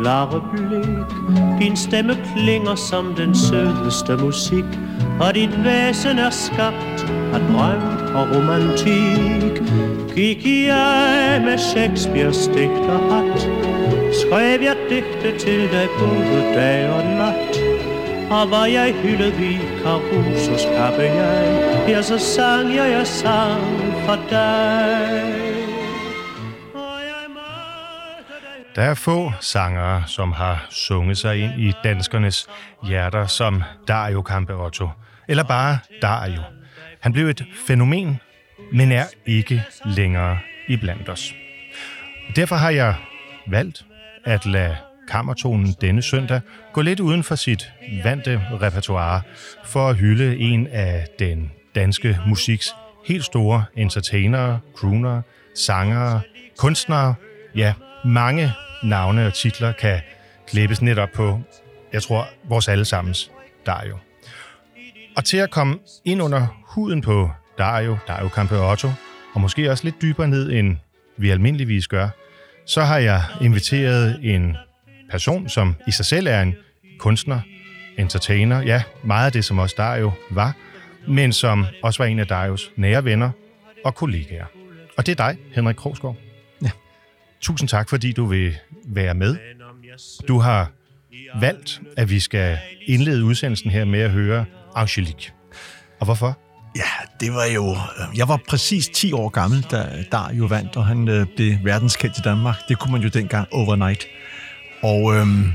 klare blik Din stemme klinger som den sødeste musik Og dit væsen er skabt af drøm og romantik. Gik jeg med Shakespeares digterhat Skrev jeg digte til dig både dag og nat. Og var jeg hyldet i Carusos kappe jeg Ja, så sang jeg, jeg sang for dig. Der er få sangere, som har sunget sig ind i danskernes hjerter som Dario Campeotto. Eller bare Dario. Han blev et fænomen, men er ikke længere iblandt os. Derfor har jeg valgt at lade kammertonen denne søndag gå lidt uden for sit vante repertoire for at hylde en af den danske musiks helt store entertainere, crooner, sangere, kunstnere, ja, mange navne og titler kan klæbes netop på, jeg tror, vores allesammens Dario. Og til at komme ind under huden på Dario, Dario Campeotto, og måske også lidt dybere ned, end vi almindeligvis gør, så har jeg inviteret en person, som i sig selv er en kunstner, entertainer, ja, meget af det, som også Dario var, men som også var en af Darios nære venner og kollegaer. Og det er dig, Henrik Krogsgaard. Tusind tak, fordi du vil være med. Du har valgt, at vi skal indlede udsendelsen her med at høre Angelique. Og hvorfor? Ja, det var jo... Øh, jeg var præcis 10 år gammel, da Dario vandt, og han øh, blev verdenskendt i Danmark. Det kunne man jo dengang overnight. Og øhm,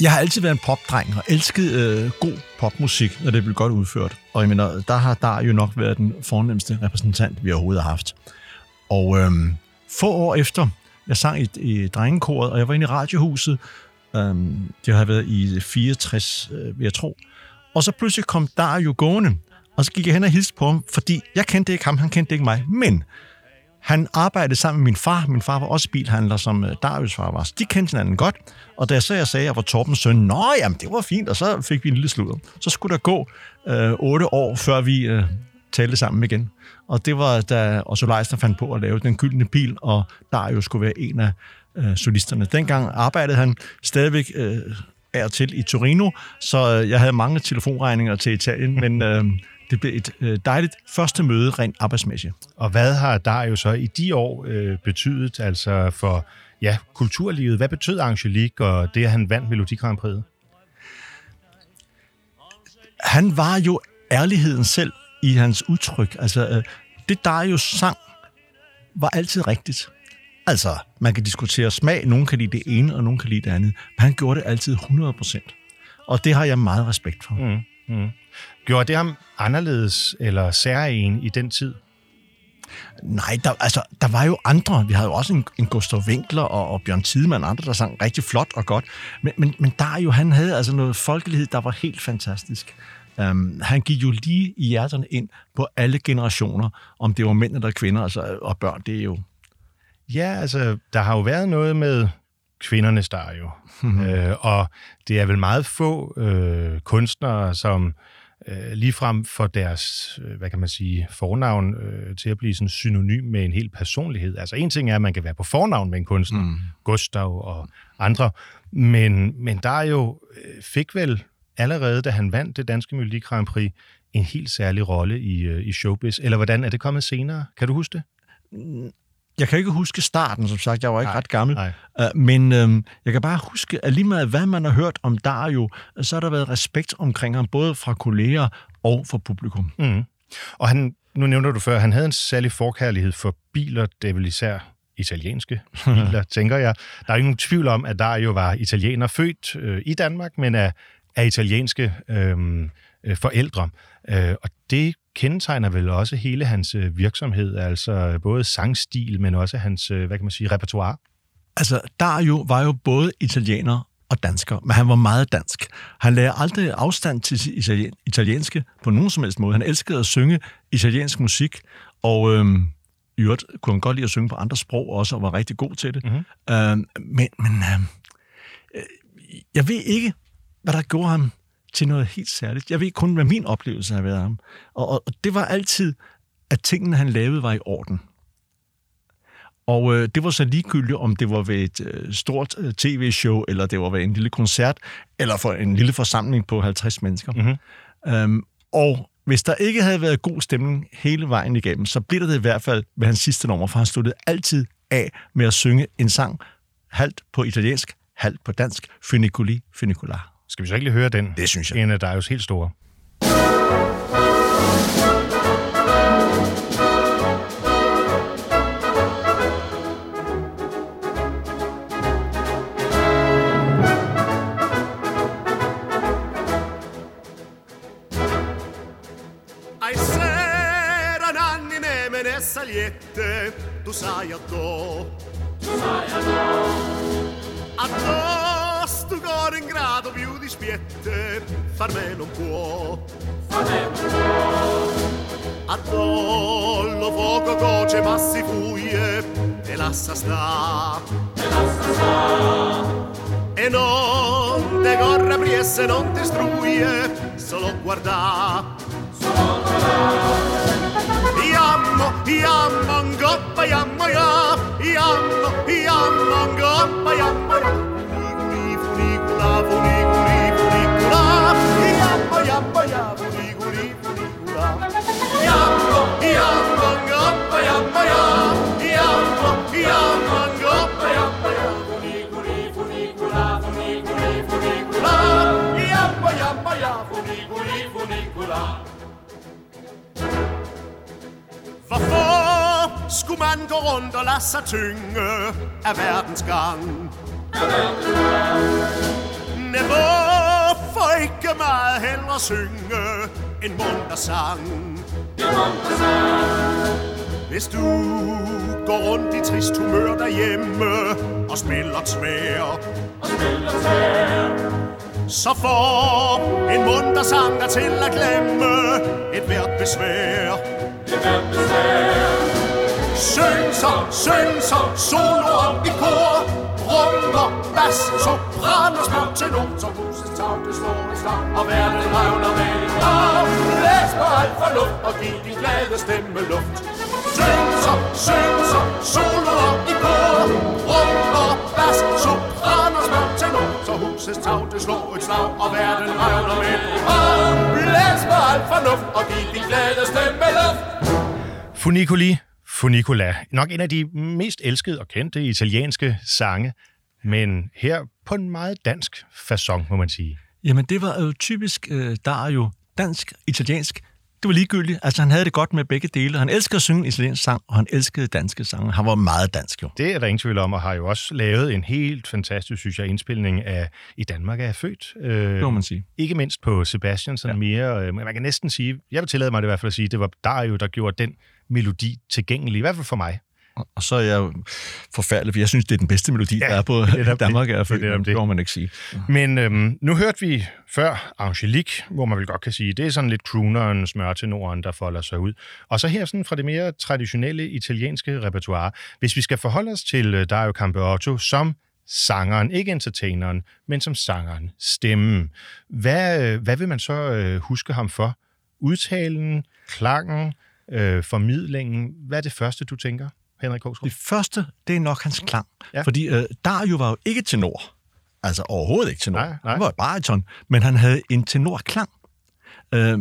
jeg har altid været en popdreng og elsket øh, god popmusik, når det blev godt udført. Og jeg mener, der har Dario nok været den fornemmeste repræsentant, vi overhovedet har haft. Og øhm, få år efter, jeg sang i, i drengekoret, og jeg var inde i radiohuset. Øhm, det har været i 64, øh, vil jeg tro. Og så pludselig kom Dario gående, og så gik jeg hen og hilste på ham, fordi jeg kendte ikke ham, han kendte ikke mig. Men han arbejdede sammen med min far. Min far var også bilhandler, som øh, Darius far var. Så de kendte hinanden godt. Og da jeg så jeg sagde, at jeg var Torbens søn, Nå, jamen, det var fint, og så fik vi en lille sludder. Så skulle der gå øh, otte år, før vi øh, talte sammen igen. Og det var, da Otto Leisner fandt på at lave Den Gyldne Pil, og Darius skulle være en af øh, solisterne. Dengang arbejdede han stadigvæk øh, af og til i Torino, så øh, jeg havde mange telefonregninger til Italien, men øh, det blev et øh, dejligt første møde rent arbejdsmæssigt. Og hvad har Dario så i de år øh, betydet altså for ja, kulturlivet? Hvad betød Angelique og det, at han vandt Melodi Grand han var jo ærligheden selv i hans udtryk. Altså, øh, det Dario sang, var altid rigtigt. Altså, man kan diskutere smag. Nogen kan lide det ene, og nogen kan lide det andet. Men han gjorde det altid 100%. Og det har jeg meget respekt for. Mm, mm. Gjorde det ham anderledes eller særlig i den tid? Nej, der, altså, der var jo andre. Vi havde jo også en, en Gustav Winkler og, og Bjørn Tidemand, andre, der sang rigtig flot og godt. Men, men, men Dario, han havde altså noget folkelighed, der var helt fantastisk. Um, han gik jo lige i hjerterne ind på alle generationer, om det var mænd eller kvinder altså, og børn. Det er jo... Ja, altså, der har jo været noget med kvindernes Dario. Mm-hmm. Øh, og det er vel meget få øh, kunstnere, som øh, ligefrem for deres, øh, hvad kan man sige, fornavn øh, til at blive sådan synonym med en hel personlighed. Altså en ting er, at man kan være på fornavn med en kunstner, mm. Gustav og andre, men, men der er jo øh, fik vel allerede, da han vandt det danske Melodi Grand Prix, en helt særlig rolle i, øh, i showbiz. Eller hvordan er det kommet senere? Kan du huske det? Jeg kan ikke huske starten, som sagt. Jeg var ikke Nej, ret gammel. nej. Uh, men øhm, jeg kan bare huske, at lige meget hvad man har hørt om Dario, så har der været respekt omkring ham, både fra kolleger og fra publikum. Mm. Og han, nu nævner du før, han havde en særlig forkærlighed for biler, det er vel især italienske biler, tænker jeg. Der er ikke nogen tvivl om, at Dario var italiener, født øh, i Danmark, men af, af italienske øh, øh, forældre. Øh, og det kendetegner vel også hele hans øh, virksomhed, altså både sangstil, men også hans, øh, hvad kan man sige, repertoire. Altså, Dario var jo både italiener og dansker, men han var meget dansk. Han lagde aldrig afstand til italien- italienske på nogen som helst måde. Han elskede at synge italiensk musik, og øhm, i øvrigt kunne han godt lide at synge på andre sprog også, og var rigtig god til det. Mm-hmm. Øhm, men men øhm, øh, jeg ved ikke, hvad der gjorde ham til noget helt særligt. Jeg ved kun, hvad min oplevelse har været af ham. Og, og, og det var altid, at tingene, han lavede, var i orden. Og øh, det var så ligegyldigt, om det var ved et øh, stort øh, tv-show, eller det var ved en lille koncert, eller for en lille forsamling på 50 mennesker. Mm-hmm. Øhm, og hvis der ikke havde været god stemning hele vejen igennem, så blev det, det i hvert fald ved hans sidste nummer, for han sluttede altid af med at synge en sang, halvt på italiensk, halvt på dansk, Funiculi Funicular. Skal vi så ikke lige høre den? Det synes jeg. En af Darius helt store. Ai s'erano anni nemene e sagliette, tu sai addo. Tu sai addo. Stu cuore in grado più di spiette, far me non può. Far me non può. Addo lo fuoco coce ma si fuglie e lassa sta. E lassa sta. E non te corre priesse, non ti struglie, solo guarda. Iammo, iammo, ngoppa, iammo, ya, iammo, iammo, ngoppa, iammo, ya. Hvorfor skulle man gå rundt og lade sig tynge af verdens gang? Nej, hvorfor ikke meget hellere synge en munter sang? Hvis du går rundt i trist humør derhjemme og spiller tvær, så får en munter sang dig til at glemme et hvert besvær. Syng så, syng så, solo op i kor Rummer, bas, sopran og små tenor som husets tag, det slår i slag Og verden revner med dit krav Læs på alt fornuft og giv din glade stemme luft. Syng så, syng så, solo op i kor. Rummer, bas, sopran og små tenor Så husets tag, det slår et slag Og verden revner med dit krav Læs på alt fornuft og giv din glade stemme luft. Funikuli Funicola. Nok en af de mest elskede og kendte italienske sange, men her på en meget dansk façon, må man sige. Jamen, det var jo typisk øh, Dario. Dansk, italiensk. Det var ligegyldigt. Altså, han havde det godt med begge dele. Han elskede at synge en italiensk sang, og han elskede danske sange. Han var meget dansk, jo. Det er der ingen tvivl om, og har jo også lavet en helt fantastisk, synes jeg, indspilning af I Danmark er jeg født. Øh, Det må man sige. Ikke mindst på Sebastian, sådan ja. mere, øh, man kan næsten sige, jeg vil tillade mig det i hvert fald at sige, det var Dario, der gjorde den melodi tilgængelig, i hvert fald for mig. Og- så er jeg jo forfærdelig, for jeg synes, det er den bedste melodi, Ja, der er på det er Danmark. det. Er Det det. det må man ikke sige. Men øhm, nu hørte vi før Angelique, hvor man vel godt kan sige, det er sådan lidt crooneren, smørtenoren, der folder sig ud. Og så her sådan fra det mere traditionelle italienske repertoire. Hvis vi skal forholde os til øh, Dario Campeotto som sangeren, ikke entertaineren, men som sangeren, stemmen. Hvad, øh, hvad vil man så øh, huske ham for? Udtalen, klangen, øh, formidlingen. Hvad er det første, du tænker, Henrik Kogsgaard? Det første, det er nok hans klang. Ja. Fordi øh, Dario var jo ikke tenor. Altså overhovedet ikke tenor. Nej, nej. Han var bariton, men han havde en tenorklang. Øh,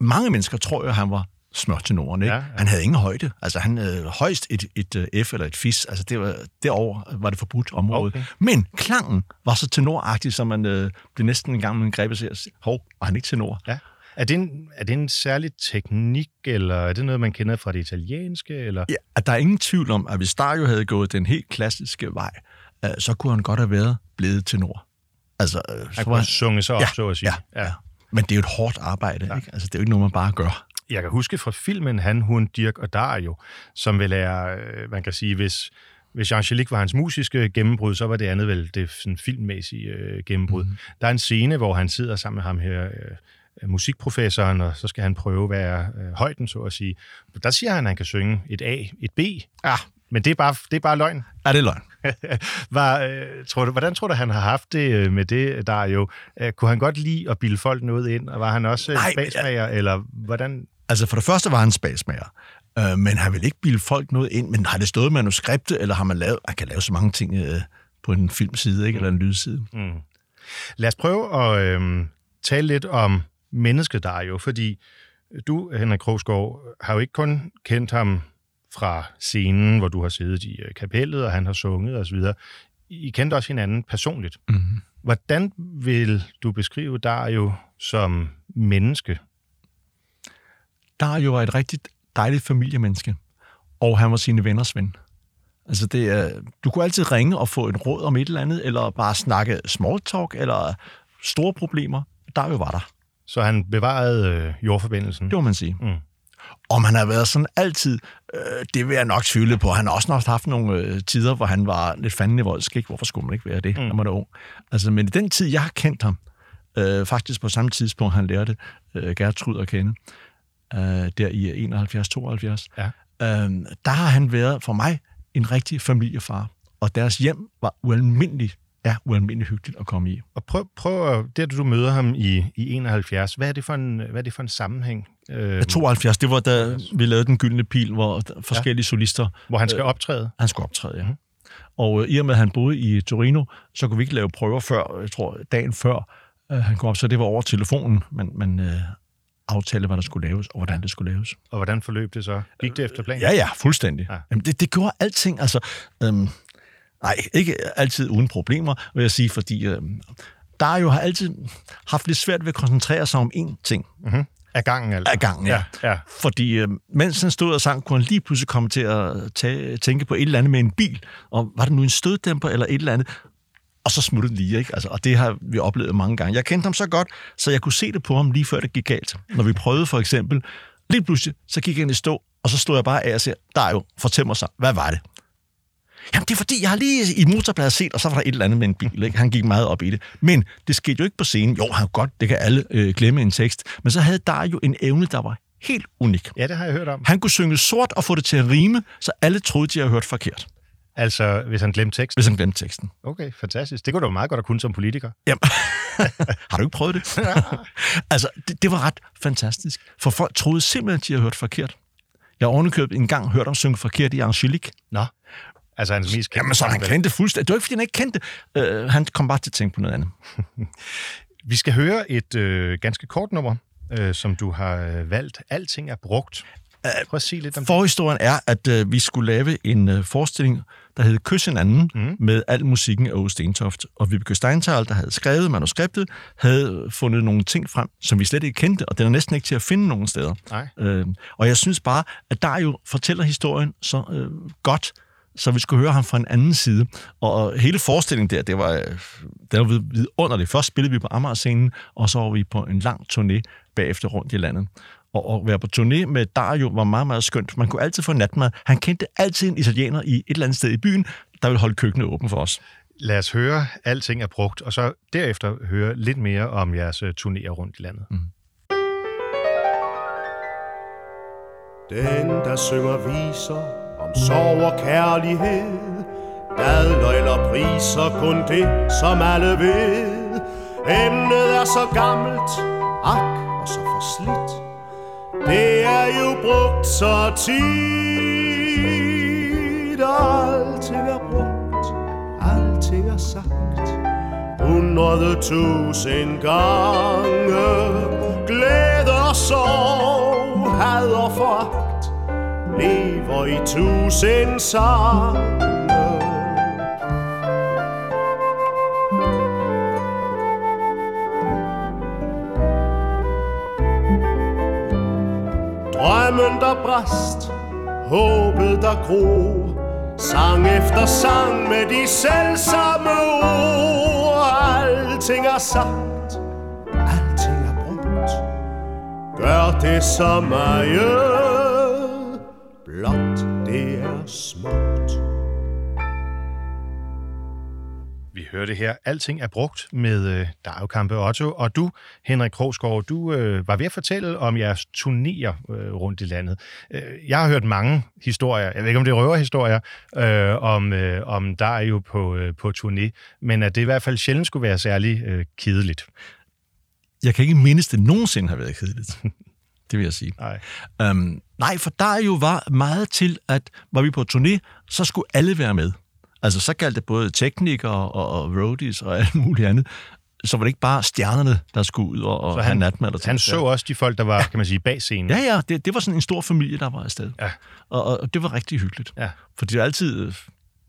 mange mennesker tror jo, at han var smørtenoren, ikke? Ja, Ja. Han havde ingen højde. Altså han havde højst et, et, et F eller et fis. Altså det var, derover var det forbudt område. Okay. Men klangen var så tenoragtig, så man øh, blev næsten en gang med en sig og sige, hov, var han ikke tenor? Ja. Er det, en, er det en særlig teknik, eller er det noget, man kender fra det italienske? Eller? Ja, der er ingen tvivl om, at hvis Dario havde gået den helt klassiske vej, øh, så kunne han godt have været blevet tenor. Altså, øh, Han kunne have sunget sig op, så at sige. Ja, ja. Men det er jo et hårdt arbejde, ja. ikke? Altså, det er jo ikke noget, man bare gør. Jeg kan huske fra filmen Han, Hun, Dirk og Dario, som vel er, øh, man kan sige, hvis, hvis Angelique var hans musiske gennembrud, så var det andet vel det sådan filmmæssige øh, gennembrud. Mm. Der er en scene, hvor han sidder sammen med ham her, øh, musikprofessoren, og så skal han prøve at være øh, højden, så at sige. Der siger han, at han kan synge et A, et B. Ja. Men det er bare, det er bare løgn. Er det løgn? Var, øh, tror du, hvordan tror du, han har haft det øh, med det, der jo? Øh, kunne han godt lide at bilde folk noget ind, og var han også Nej, Nej, bagsmager, eller hvordan? Altså, for det første var han spasmager. Øh, men han vil ikke bilde folk noget ind. Men har det stået i manuskriptet, eller har man lavet... Man kan lave så mange ting øh, på en filmside, ikke? eller en lydside. Mm. Lad os prøve at øh, tale lidt om mennesket, der er jo, fordi du, Henrik Krogsgaard, har jo ikke kun kendt ham fra scenen, hvor du har siddet i øh, kapellet, og han har sunget osv. I kendte også hinanden personligt. Mm-hmm. Hvordan vil du beskrive Dario som menneske? Dario var et rigtig dejligt familiemenneske, og han var sine venners ven. Altså det er, du kunne altid ringe og få et råd om et eller andet, eller bare snakke small talk, eller store problemer. Dario var der. Så han bevarede øh, jordforbindelsen? Det må man sige. Mm. Om han har været sådan altid, øh, det vil jeg nok tvivle på. Han har også nok haft nogle øh, tider, hvor han var lidt fanden i voldsk. Ikke? Hvorfor skulle man ikke være det, mm. når man er ung? Altså, men i den tid, jeg har kendt ham, øh, faktisk på samme tidspunkt, han lærte øh, Gertrud at kende, øh, der i 71-72, ja. øh, der har han været for mig en rigtig familiefar. Og deres hjem var ualmindeligt er ualmindeligt hyggeligt at komme i. Og prøv, prøv det, du møder ham i, i 71, hvad er det for en, hvad er det for en sammenhæng? Øh, 72, det var da vi lavede Den Gyldne Pil, hvor forskellige ja. solister... Hvor han skal øh, optræde? Han skal optræde, ja. Mm. Og øh, i og med, at han boede i Torino, så kunne vi ikke lave prøver før, jeg tror, dagen før øh, han kom op, så det var over telefonen, men, men øh, aftale, hvad der skulle laves, og hvordan det skulle laves. Og hvordan forløb det så? Gik det efter planen? Ja, ja, fuldstændig. Ja. Jamen, det, det gjorde alting, altså... Øhm, nej, ikke altid uden problemer, vil jeg sige, fordi øhm, der jo har altid haft lidt svært ved at koncentrere sig om én ting. Mm-hmm. Af gangen, altså? Af gangen, ja. ja, ja. Fordi øh, mens han stod og sang, kunne han lige pludselig komme til at tage, tænke på et eller andet med en bil. Og var det nu en støddæmper eller et eller andet? Og så smuttede den lige, ikke? Altså, og det har vi oplevet mange gange. Jeg kendte ham så godt, så jeg kunne se det på ham lige før det gik galt. Når vi prøvede for eksempel, lige pludselig, så gik han i stå, og så stod jeg bare af og siger, der er jo, fortæl mig så, hvad var det? Jamen, det er fordi, jeg har lige i motorbladet set, og så var der et eller andet med en bil. Ikke? Han gik meget op i det. Men det skete jo ikke på scenen. Jo, han godt, det kan alle øh, glemme en tekst. Men så havde der jo en evne, der var helt unik. Ja, det har jeg hørt om. Han kunne synge sort og få det til at rime, så alle troede, de havde hørt forkert. Altså, hvis han glemte teksten? Hvis han glemte teksten. Okay, fantastisk. Det kunne du meget godt have kunnet som politiker. Jamen, har du ikke prøvet det? altså, det, det var ret fantastisk. For folk troede simpelthen, at de havde hørt forkert. Jeg har ovenikøbet en gang hørt om synge forkert i Angelique. Nå. Altså hans mest kendte Jamen, så han kendte fuldstændig. Det var ikke, fordi han ikke kendte det. Uh, han kom bare til at tænke på noget andet. Vi skal høre et øh, ganske kort nummer, øh, som du har øh, valgt. Alting er brugt. Prøv at sige lidt om Forhistorien er, at øh, vi skulle lave en øh, forestilling, der hed Kys hinanden, mm. med al musikken af Aage Stentoft. Og Vibeke Steintal, der havde skrevet manuskriptet, havde fundet nogle ting frem, som vi slet ikke kendte, og den er næsten ikke til at finde nogen steder. Nej. Øh, og jeg synes bare, at der jo fortæller historien så øh, godt, så vi skulle høre ham fra en anden side. Og hele forestillingen der, det var, det var vidunderligt. Først spillede vi på Amager-scenen, og så var vi på en lang turné bagefter rundt i landet. Og at være på turné med Dario var meget, meget skønt. Man kunne altid få natmad. Han kendte altid en italiener i et eller andet sted i byen, der ville holde køkkenet åbent for os. Lad os høre, alting er brugt, og så derefter høre lidt mere om jeres øh, turnéer rundt i landet. Mm. Den, der synger viser om sorg og kærlighed. Dadler eller priser kun det, som alle ved? Emnet er så gammelt, ak og så forslidt Det er jo brugt så tit. Alting er brugt, alting er sagt. Hundrede tusind gange. Glæder, sorg, had og foragt lever i tusind sange. Drømmen der brast, håbet der gro, sang efter sang med de selvsamme ord. Alting er sagt, alting er brugt, gør det så meget blot det er smukt. Vi hørte her, alting er brugt med øh, Dario Kampe Otto, og du, Henrik Krogsgaard, du øh, var ved at fortælle om jeres turnéer øh, rundt i landet. Øh, jeg har hørt mange historier, jeg ved ikke om det er røverhistorier, øh, om, øh, om Dario på, øh, på turné, men at det i hvert fald sjældent skulle være særlig øh, kedeligt. Jeg kan ikke mindes, det nogensinde har været kedeligt. det vil jeg sige. Nej. Øhm, nej, for der jo var meget til, at var vi på turné, så skulle alle være med. Altså, så galt det både teknikere og, og roadies og alt muligt andet. Så var det ikke bare stjernerne, der skulle ud og, og Så have han, natmad. Og han så også de folk, der var, kan man sige, bag scenen. Ja, ja, det, det var sådan en stor familie, der var afsted. Ja. Og, og, det var rigtig hyggeligt. Ja. For det er altid...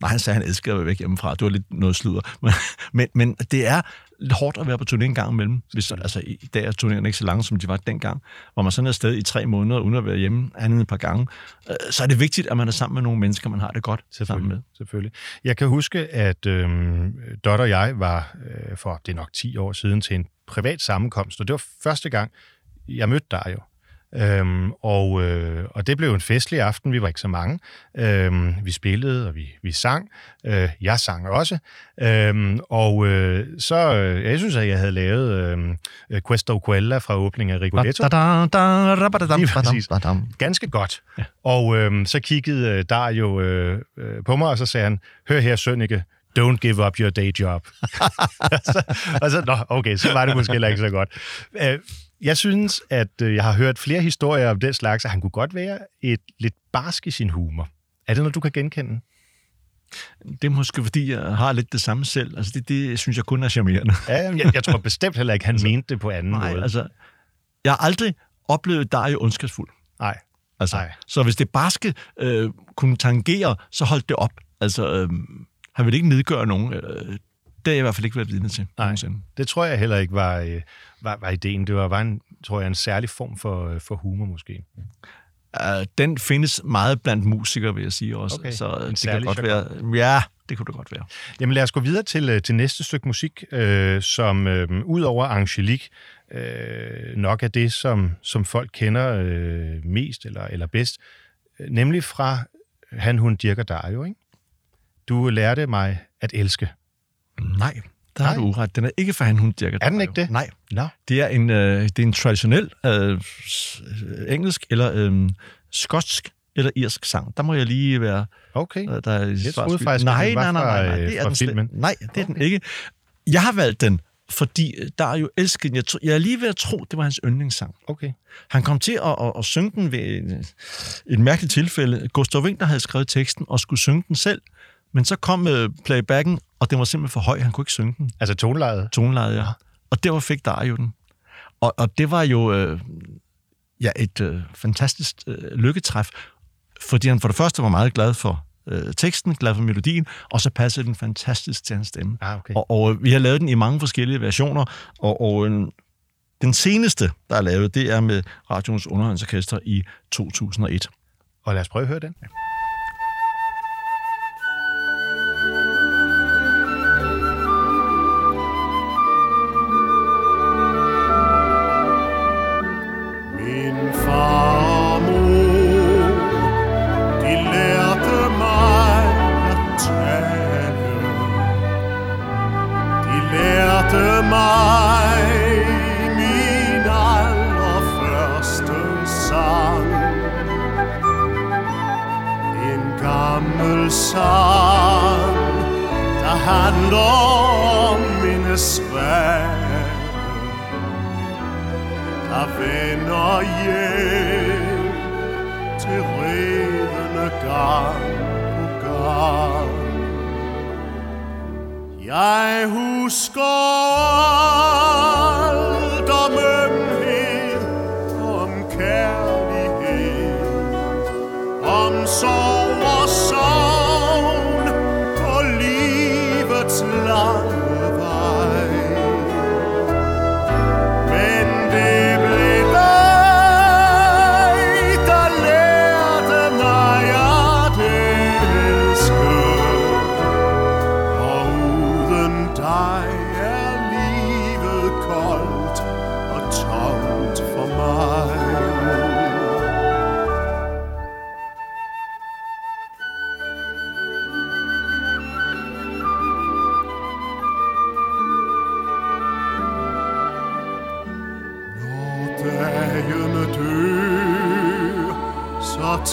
Nej, han sagde, at han elskede at være væk hjemmefra. Det var lidt noget sludder. Men, men, men det er lidt hårdt at være på turné en gang imellem. Hvis, altså, i dag er turnéerne ikke så lange, som de var dengang. Hvor man sådan er afsted i tre måneder, uden at være hjemme andet et par gange. Øh, Så er det vigtigt, at man er sammen med nogle mennesker, man har det godt sammen med. Selvfølgelig. Jeg kan huske, at øhm, Dot og jeg var øh, for, det er nok 10 år siden, til en privat sammenkomst, og det var første gang, jeg mødte dig jo. Øhm, og, øh, og det blev en festlig aften, vi var ikke så mange. Øhm, vi spillede, og vi, vi sang. Øh, jeg sang også. Øhm, og øh, så, øh, jeg synes, at jeg havde lavet øh, Questo Quella fra åbningen af Rigoletto. Ganske godt. Ja. Og øhm, så kiggede øh, Dario øh, øh, på mig, og så sagde han, hør her, Sønneke, don't give up your day job. så, og så, nå, okay, så var det måske heller ikke så godt. Øh, jeg synes, at øh, jeg har hørt flere historier om den slags, at han kunne godt være et lidt barsk i sin humor. Er det noget, du kan genkende? Det er måske, fordi jeg har lidt det samme selv. Altså, det, det synes jeg kun er charmerende. Ja, jeg, jeg tror bestemt heller ikke, han mente det på anden Nej, måde. altså, jeg har aldrig oplevet dig ondskabsfuld. Nej. Altså, Nej. så hvis det barske øh, kunne tangere, så holdt det op. Altså, øh, han vil ikke nedgøre nogen. Øh, det har jeg i hvert fald ikke været vidne til. Nej. nogensinde. Det tror jeg heller ikke var, øh, var, var ideen. Det var, var en, tror jeg, en særlig form for, øh, for humor måske. Uh, den findes meget blandt musikere, vil jeg sige også. Okay. Så En det kan godt jargon. være... Ja, det kunne det godt være. Jamen lad os gå videre til, til næste stykke musik, øh, som øh, ud over Angelique øh, nok er det, som, som folk kender øh, mest eller, eller bedst, nemlig fra Han, hun, Dirk og Dario, ikke? Du lærte mig at elske. Nej, der har Nej. du uret. Den er ikke for han, hun dirker. Er den ikke det? Nej. Nå. Det er en, øh, det er en traditionel øh, øh, engelsk eller øh, skotsk eller irsk sang. Der må jeg lige være... Okay. øh, Der er Jeg troede faktisk, nej, nej, nej, nej, fra, nej, øh, det er den filmen. Nej, det er den ikke. Jeg har valgt den, fordi der er jo elsket. Jeg, jeg er lige ved at tro, det var hans yndlingssang. Okay. Han kom til at, at, at synge den ved et, et mærkeligt tilfælde. Gustav Winkler havde skrevet teksten og skulle synge den selv, men så kom uh, playbacken, og den var simpelthen for høj. Han kunne ikke synge den. Altså tonelejet. Tonelejet, ja. Og derfor fik Dario den. Og, og det var jo øh, ja, et øh, fantastisk øh, lykketræf, fordi han for det første var meget glad for øh, teksten, glad for melodien, og så passede den fantastisk til hans stemme. Ah, okay. Og, og vi har lavet den i mange forskellige versioner, og, og øh, den seneste, der er lavet, det er med Radioens Underholdningsorkester i 2001. Og lad os prøve at høre den. Min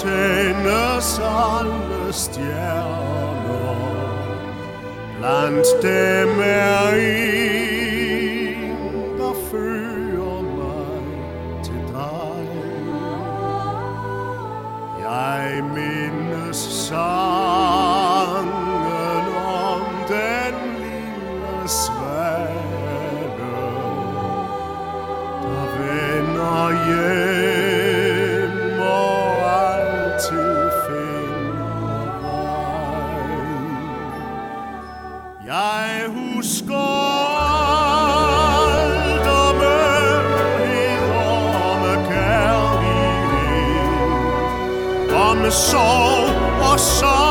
tændes alle stjerner. Blandt dem er en, sorg og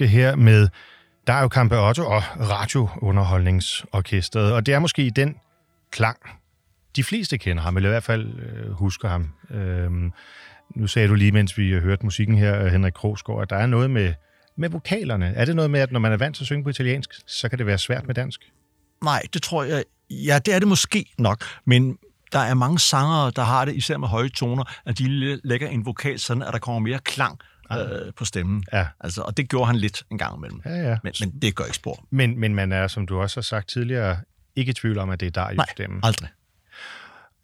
at her med Dario Campeotto og Radiounderholdningsorkestret. Og det er måske den klang, de fleste kender ham, eller i hvert fald øh, husker ham. Øhm, nu sagde du lige, mens vi hørte musikken her, øh, Henrik Krogsgaard, at der er noget med, med vokalerne. Er det noget med, at når man er vant til at synge på italiensk, så kan det være svært med dansk? Nej, det tror jeg... Ja, det er det måske nok, men der er mange sangere, der har det, især med høje toner, at de lægger en vokal sådan, at der kommer mere klang øh, på stemmen. Ja. Altså, og det gjorde han lidt en gang imellem. Ja, ja. Men, men det gør ikke spor. Men, men man er, som du også har sagt tidligere, ikke i tvivl om, at det er Dario Nej, stemmen. aldrig.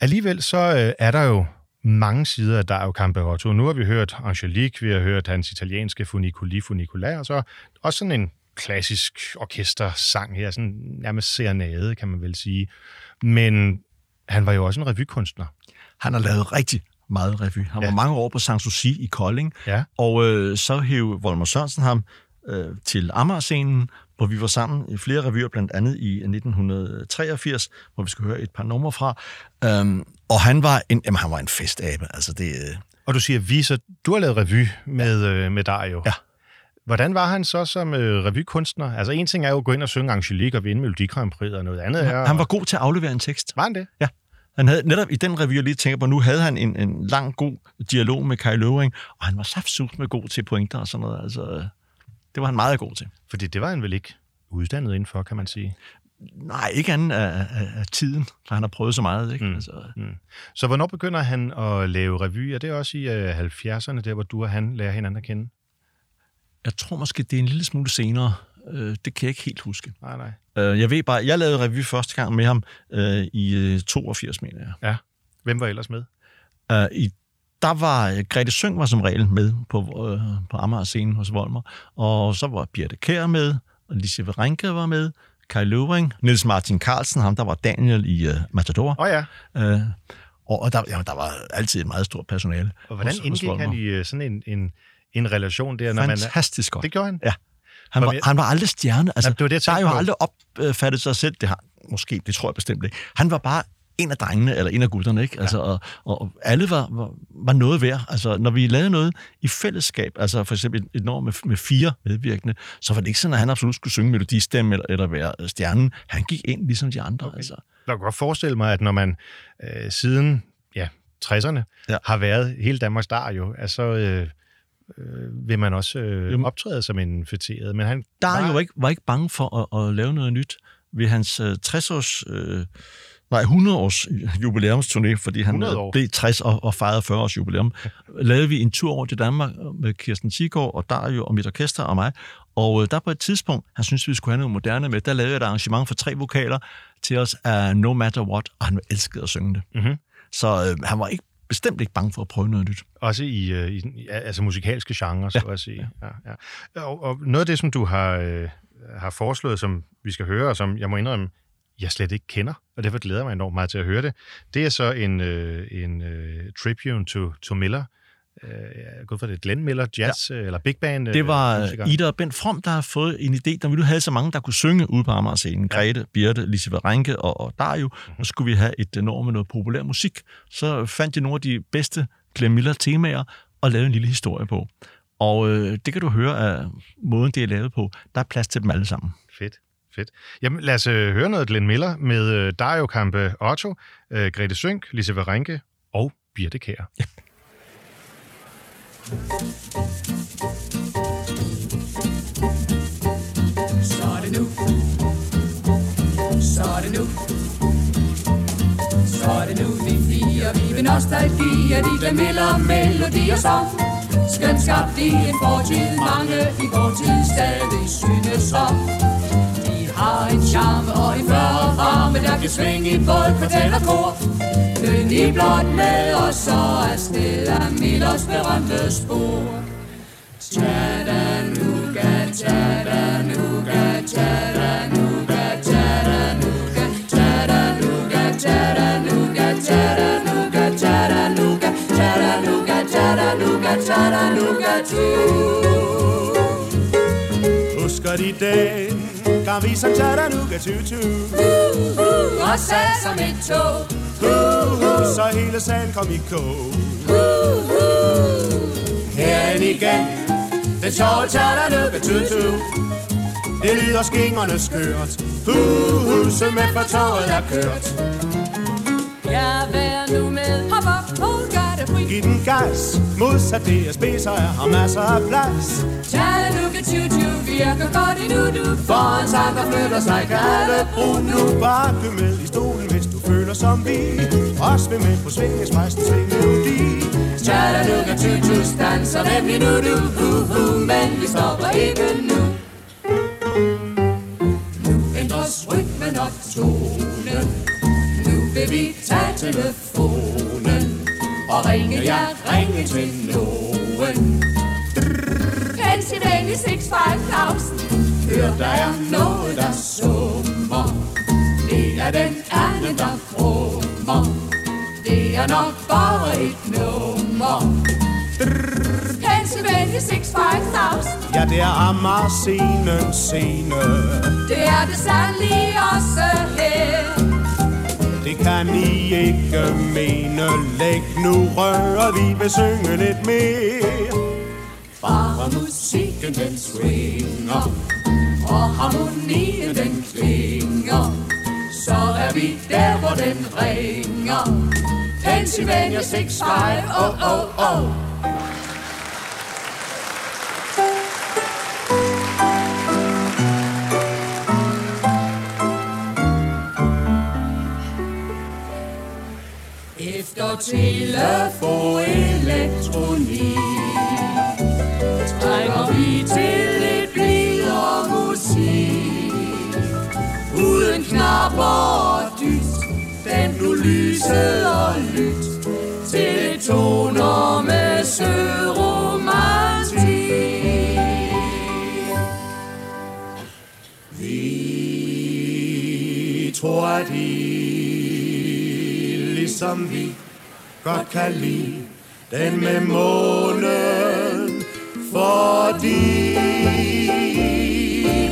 Alligevel så øh, er der jo mange sider af Dario Campeotto. Nu har vi hørt Angelique, vi har hørt hans italienske Funiculi Funiculare, og så også sådan en klassisk orkestersang her, sådan nærmest serenade, kan man vel sige. Men han var jo også en revykunstner. Han har lavet rigtig meget revy. Han Ja. var mange år på Sanssouci i Kolding, Ja. og øh, så hævde Volmer Sørensen ham øh, til Amager-scenen, hvor vi var sammen i flere revyer, blandt andet i 1983, hvor vi skulle høre et par numre fra. Øhm, og han var en, jamen, han var en festabe. Altså det, øh, Og du siger, vi, så du har lavet revy med, øh, med Dario. Ja. Hvordan var han så som øh, revykunstner? Altså en ting er jo at gå ind og synge Angelique og vinde Melodi Grand Prix, og noget andet er... han var god til at aflevere en tekst. Var han det? Ja. Han havde netop i den revy, jeg lige tænker på, nu havde han en, en lang, god dialog med Kai Løvring, og han var saftsus med god til pointer og sådan noget. Altså, det var han meget god til. Fordi det var han vel ikke uddannet indenfor, kan man sige. Nej, ikke anden af, af, af tiden, for han har prøvet så meget. Ikke? Mm. Mm. Altså, Så hvornår begynder han at lave revy? Er det også i øh, 70'erne, der hvor du og han lærer hinanden at kende? jeg tror måske, det er en lille smule senere. Øh, det kan jeg ikke helt huske. Nej, nej. Øh, jeg ved bare, jeg lavede revy første gang med ham øh, i øh, 82, mener jeg. Ja. Hvem var ellers med? Øh, i, der var øh, Grete Søng var som regel med på, øh, på Amager scenen hos Volmer, og så var Birte Kær med, og Lise Verenke var med, Kai Løvring, Niels Martin Carlsen, ham der var Daniel i øh, Matador. Åh oh, ja. Øh, og og der, jamen, der var altid et meget stort personale. Og hvordan hos- hos indgik han Volmer. i øh, sådan en, en, en relation der? Når man, Fantastisk godt. det gjorde han? Ja. Han var, han var aldrig stjerne. Altså, Jamen, det var det, jeg der har jo aldrig opfattet sig selv. Det har, måske, det tror jeg bestemt ikke. Han var bare en af drengene, eller en af gutterne, ikke? Altså, og, og alle var, var, var noget værd. Altså, når vi lavede noget i fællesskab, altså for eksempel et, et nummer med, med fire medvirkende, så var det ikke sådan, at han absolut skulle synge melodistemme eller, eller være stjernen. Han gik ind ligesom de andre. Okay. Altså. Jeg kan godt forestille mig, at når man øh, siden ja, 60'erne ja. Ja. har været hele Danmarks dar jo, altså, øh, øh, vil man også øh, Jamen. optræde som en fætteret. Men han Der var, jo ikke, var ikke bange for at, at lave noget nyt ved hans øh, 60-års... Øh, nej, 100-års jubilæumsturné, fordi han 100 år. blev 60 og, og fejrede 40 års jubilæum. lavede vi en tur over til Danmark med Kirsten Sigård og Dario og mit orkester og mig. Og øh, der på et tidspunkt, han syntes, vi skulle have noget moderne med, der lavede jeg et arrangement for tre vokaler til os af No Matter What, og han elskede at synge det. Mhm. Så øh, han var ikke bestemt ikke bange for at prøve noget nyt. Også i, øh, i altså musikalske genrer, så Ja. at sige. Ja, ja. Og, og noget af det, som du har, øh, har foreslået, som vi skal høre, og som jeg må indrømme, jeg slet ikke kender, og derfor glæder jeg mig enormt meget til at høre det, det er så en, øh, en øh, tribute to, to Miller. Øh, gået for det Glenn Miller Jazz, ja. eller Big Band. Det var musiker. Ida og Bent From, der har fået en idé, da vi nu havde så mange, der kunne synge ude på Amager-scenen. Grete, Birte, Lise Renke og, og Dario. Mhm. Nu skulle vi have et nummer med noget populær musik. Så fandt de nogle af de bedste Glenn Miller-temaer og lavede en lille historie på. Og øh, det kan du høre af måden, det er lavet på. Der er plads til dem alle sammen. Fedt, fedt. Jamen lad os øh, høre noget Glenn Miller med øh, Dario Campe Otto, øh, Grete Sønk, Lise Varenke og Birte Kær. Ja. Så er det nu. Så er det nu. Så er det nu, vi fire, vi vil nostalgi, og de glemmer melodi og sang. Skønt skabt i en fortid, mange i vor tid stadig synes om. Har en charme og en varme, der kan svinge i både kvartal og kor. Løn i blot med os, så afsted af Millers berømte spor. Chattanooga, Chattanooga, Chattanooga, Chattanooga, Chattanooga, Chattanooga, Chattanooga, Chattanooga, Chattanooga, Chattanooga, Chattanooga, Chattanooga, Husker de den, gang vi sang Chattanooga tutu. Uh, og sad som et tog. Uh, uh, så hele salen kom i kog. Uh, uh, Herren igen, den sjove Chattanooga tutu. Det lyder skingerne skørt. Uh, uh, så med for toget er kørt. ja, vær nu med. Hop op, fri. Giv den gas, modsat DSB, så er her masser af plads. Chattanooga choo-choo virker godt endnu, du. Foran tanker flytter sig, kan alle bruge nu. Bare køb med i stolen, hvis du føler som vi. Også vil med på svingesmejsen, sving melodi. Chattanooga choo-choo stanser nemlig nu, du. Uh, uh, men vi stopper ikke nu. Nu ændres rytmen og tonen. Nu vil vi tage telefonen og ringe, ja, ringe til nogen. Pennsylvania 65000 Hør, der er noget, der summer. Det er den anden, der krummer Det er nok bare et nummer. Pennsylvania 65000 Ja, det er Amager scenen scene. Det er det sandelig også her det kan I ikke mene. Læg nu røret, vi vil synge lidt mere. Bare musikken den swinger Og harmonien den klinger Så er vi der, hvor den ringer Pennsylvania 6-5, oh, oh, oh Efter telefon elektronik trænger vi til lidt blidere musik. Uden knapper og dyt, den du lyset og lyt til toner med søromantik. Vi tror, at I, som vi, godt kan lide den med månen, fordi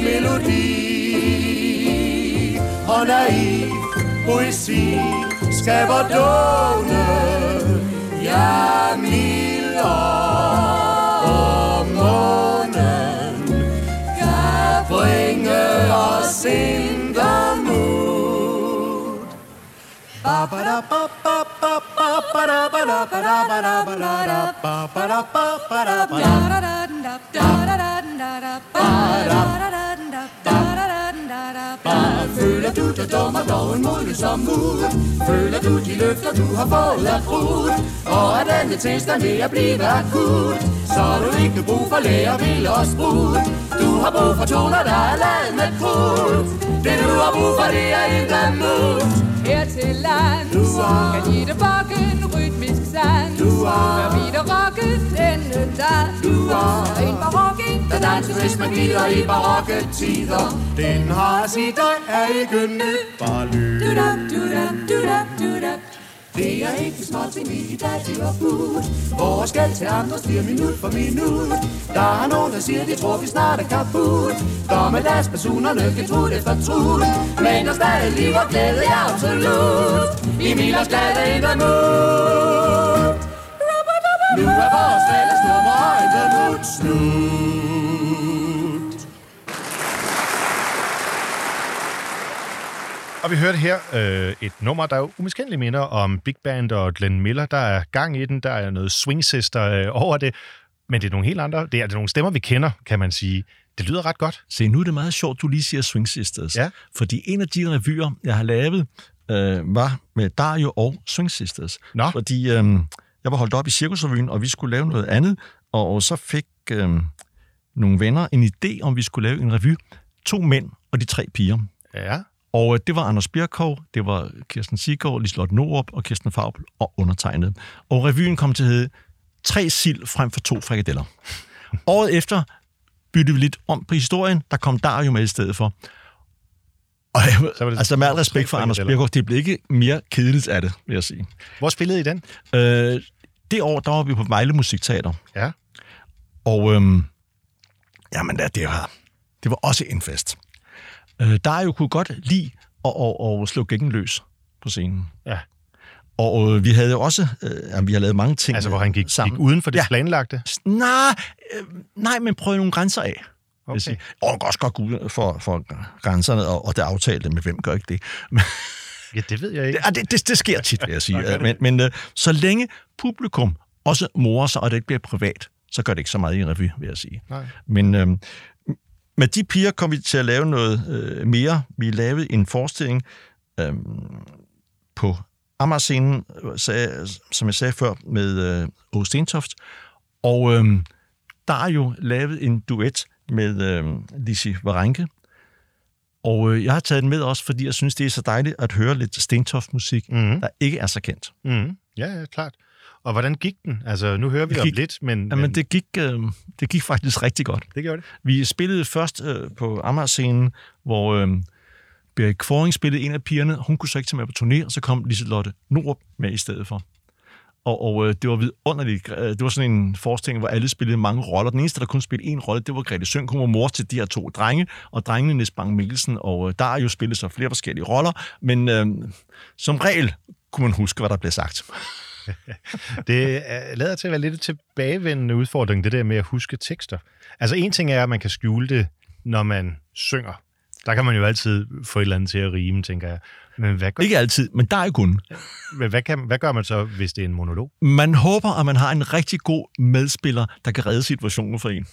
melodi og naiv poesi skaber dåne, ja, milder og månen kan bringe os in the mood. Ba Føler du dig dum og dog en modne som mud? Føler du de løfter du har fået af brud? Og er denne tilstand ved at blive akut? Så har du ikke brug for læger, vil og sprut Du har brug for toner, der er lavet med krudt Det du har brug for, det er en mood her til land. Kan det bakken rytmisk sang Gør vi det rocken denne dag? Du har en barokken Der danses, hvis man gider i barokke tider. Den har sit og er ikke nyt, bare lyd. Du-dam, du-dam, du-dam, du-dam det er ikke smart til mit daddy og bud Vores skal til andre stiger minut for minut? Der er nogen, der siger, de tror, vi snart er kaput. Dommedagspersonerne kan tro det for trudt Men der er stadig liv og glæde, ja absolut. I Milers glade glæde the mood Nu. Er vores fælles nummer in mut mood Og vi hørte her øh, et nummer, der jo umiskendeligt minder om Big Band og Glenn Miller. Der er gang i den, der er noget swing sister øh, over det. Men det er nogle helt andre, det er, det er nogle stemmer, vi kender, kan man sige. Det lyder ret godt. Se, nu er det meget sjovt, du lige siger Swing Sisters. Ja. Fordi en af de revyer, jeg har lavet, øh, var med Dario og Swing Sisters. Nå. Fordi øh, jeg var holdt op i Cirkusrevyen, og vi skulle lave noget andet, og så fik øh, nogle venner en idé, om vi skulle lave en revy. To mænd og de tre piger. Ja. Og øh, det var Anders Birkov, det var Kirsten Sigård, Liselotte Norup og Kirsten Fabel og undertegnet. Og revyen kom til at hedde Tre sild frem for to frikadeller. Året efter byttede vi lidt om på historien. Der kom Dario med i stedet for. Og jeg, Så det altså med al respekt for Anders. Birkov, det blev ikke mere kedeligt af det, vil jeg sige. Hvor spillede I den? Øh, det år, der var vi på Vejle Musikteater. Ja. Og øhm, jamen, det, det, var, det var også en fest. Øh, der er jo kunne godt lide at, at, at slå gækken løs på scenen. Ja. Og øh, vi havde jo også, øh, vi har lavet mange ting Altså, hvor han gik, sammen. gik uden for det Ja. planlagte? Nej, øh, nej, men prøv nogle grænser af. Okay. Okay. Sige. Og også godt gå ud for, for grænserne, og, og det aftalte, men hvem gør ikke det? Ja, det ved jeg ikke. det, det, det, det sker tit, vil jeg sige. Det men men øh, så længe publikum også morer sig, og det ikke bliver privat, så gør det ikke så meget i en revy, vil jeg sige. Nej. Men øh, med de piger kom vi til at lave noget øh, mere. Vi lavede en forestilling øh, på Amager-scenen, øh, som jeg sagde før, med øh, Åge Stentoft. Og øh, der er jo lavet en duet med øh, Lisi Varenke. Og øh, jeg har taget den med også, fordi jeg synes, det er så dejligt at høre lidt Stentoft-musik, Mhm. der ikke er så kendt. Mm. Ja, ja, klart. Og hvordan gik den? Altså, nu hører vi Det om gik- lidt, men, Jamen, det gik, øh, det gik faktisk rigtig godt. det gjorde det. Vi spillede først øh, på Amager-scenen, hvor øh, Berit Kvoring spillede en af pigerne. Hun kunne så ikke tage med på turné, og så kom Liselotte Norup med i stedet for. Og, og øh, det var vidunderligt. Øh, Det var sådan en forestilling, hvor alle spillede mange roller. Den eneste, der kun spillede en rolle, det var Grete Sønk. Hun var mor til de her to drenge, og drengene Nis Bang Mikkelsen, og øh, der er jo spillet så flere forskellige roller, men øh, som regel kunne man huske, hvad der blev sagt. Det er- lader til at være lidt tilbagevendende udfordring, det der med at huske tekster. Altså, en ting er, at man kan skjule det, når man synger. Der kan man jo altid få et eller andet til at rime, tænker jeg. Men hvad gør, Ikke altid, men der er kun. men hvad, kan, hvad gør man så, hvis det er en monolog? Man håber, at man har en rigtig god medspiller, der kan redde situationen for en.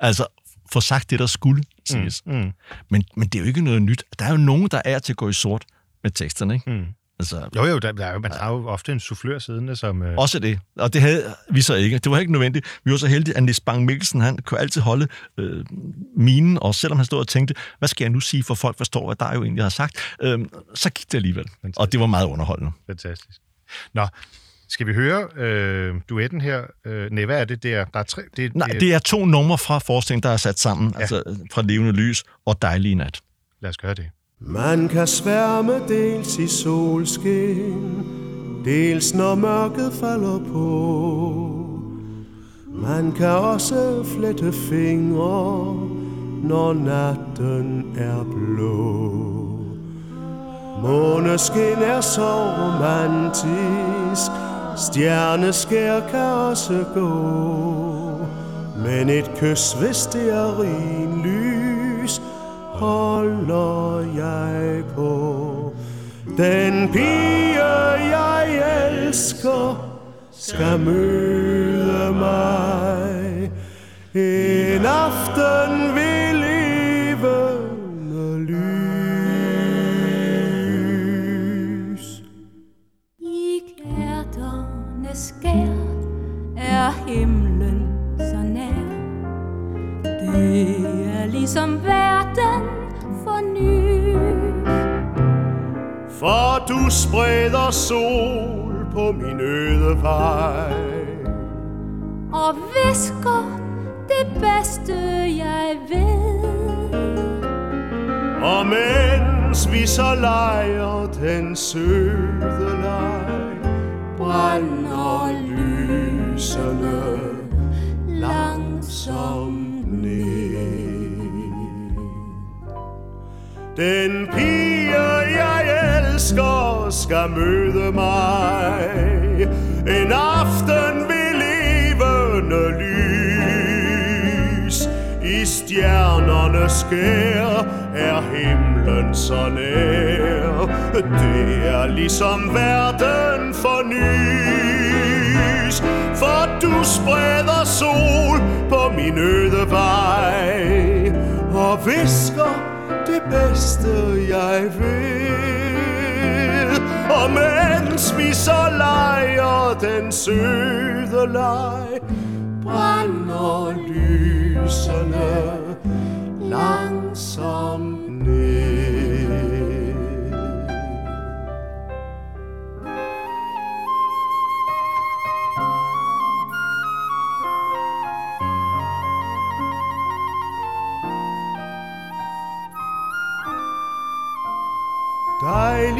Altså, få sagt det, der skulle siges. Mm. Mm. Men, men det er jo ikke noget nyt. Der er jo nogen, der er til at gå i sort med teksterne, ikke? Mm. Altså, Jo, jo, der, der er jo, man har jo ofte en soufflør siddende, som... Øh, også det. Og det havde vi så ikke. Det var ikke nødvendigt. Vi var så heldige, at Nis Bang Mikkelsen, han kunne altid holde øh, minen, og selvom han stod og tænkte, hvad skal jeg nu sige, for folk forstår, hvad der jo egentlig har sagt, øh, så gik det alligevel. Og det var meget underholdende. Fantastisk. Nå, skal vi høre øh, duetten her? Øh, nej, hvad er det der? Der er tre... Det, Nej, det er to numre fra forestillingen, der er sat sammen, ja. altså fra Levende Lys og Dejlige Nat. Lad os gøre det. Man kan sværme dels i solskin, dels når mørket falder på. Man kan også flette fingre, når natten er blå. Måneskin er så romantisk, stjerneskær kan også gå. Men et kys, hvis det er rimeligt, holder jeg på. Den pige, jeg elsker, skal møde mig. En aften vil levende lys. I gærternes skær er himlen så nær. Det ligesom verden for ny. For du spreder sol på min øde vej. Og visker det bedste jeg ved. Og mens vi så leger den søde leg, brænder lysene langsomt ned. Den pige, jeg elsker, skal møde mig en aften ved levende lys. I stjernerne skær er himlen så nær. Det er ligesom verden fornys. For du spreder sol på min øde vej. Og visker det bedste jeg vil. Og mens vi så leger den søde leg, brænder lysene langsomt ned.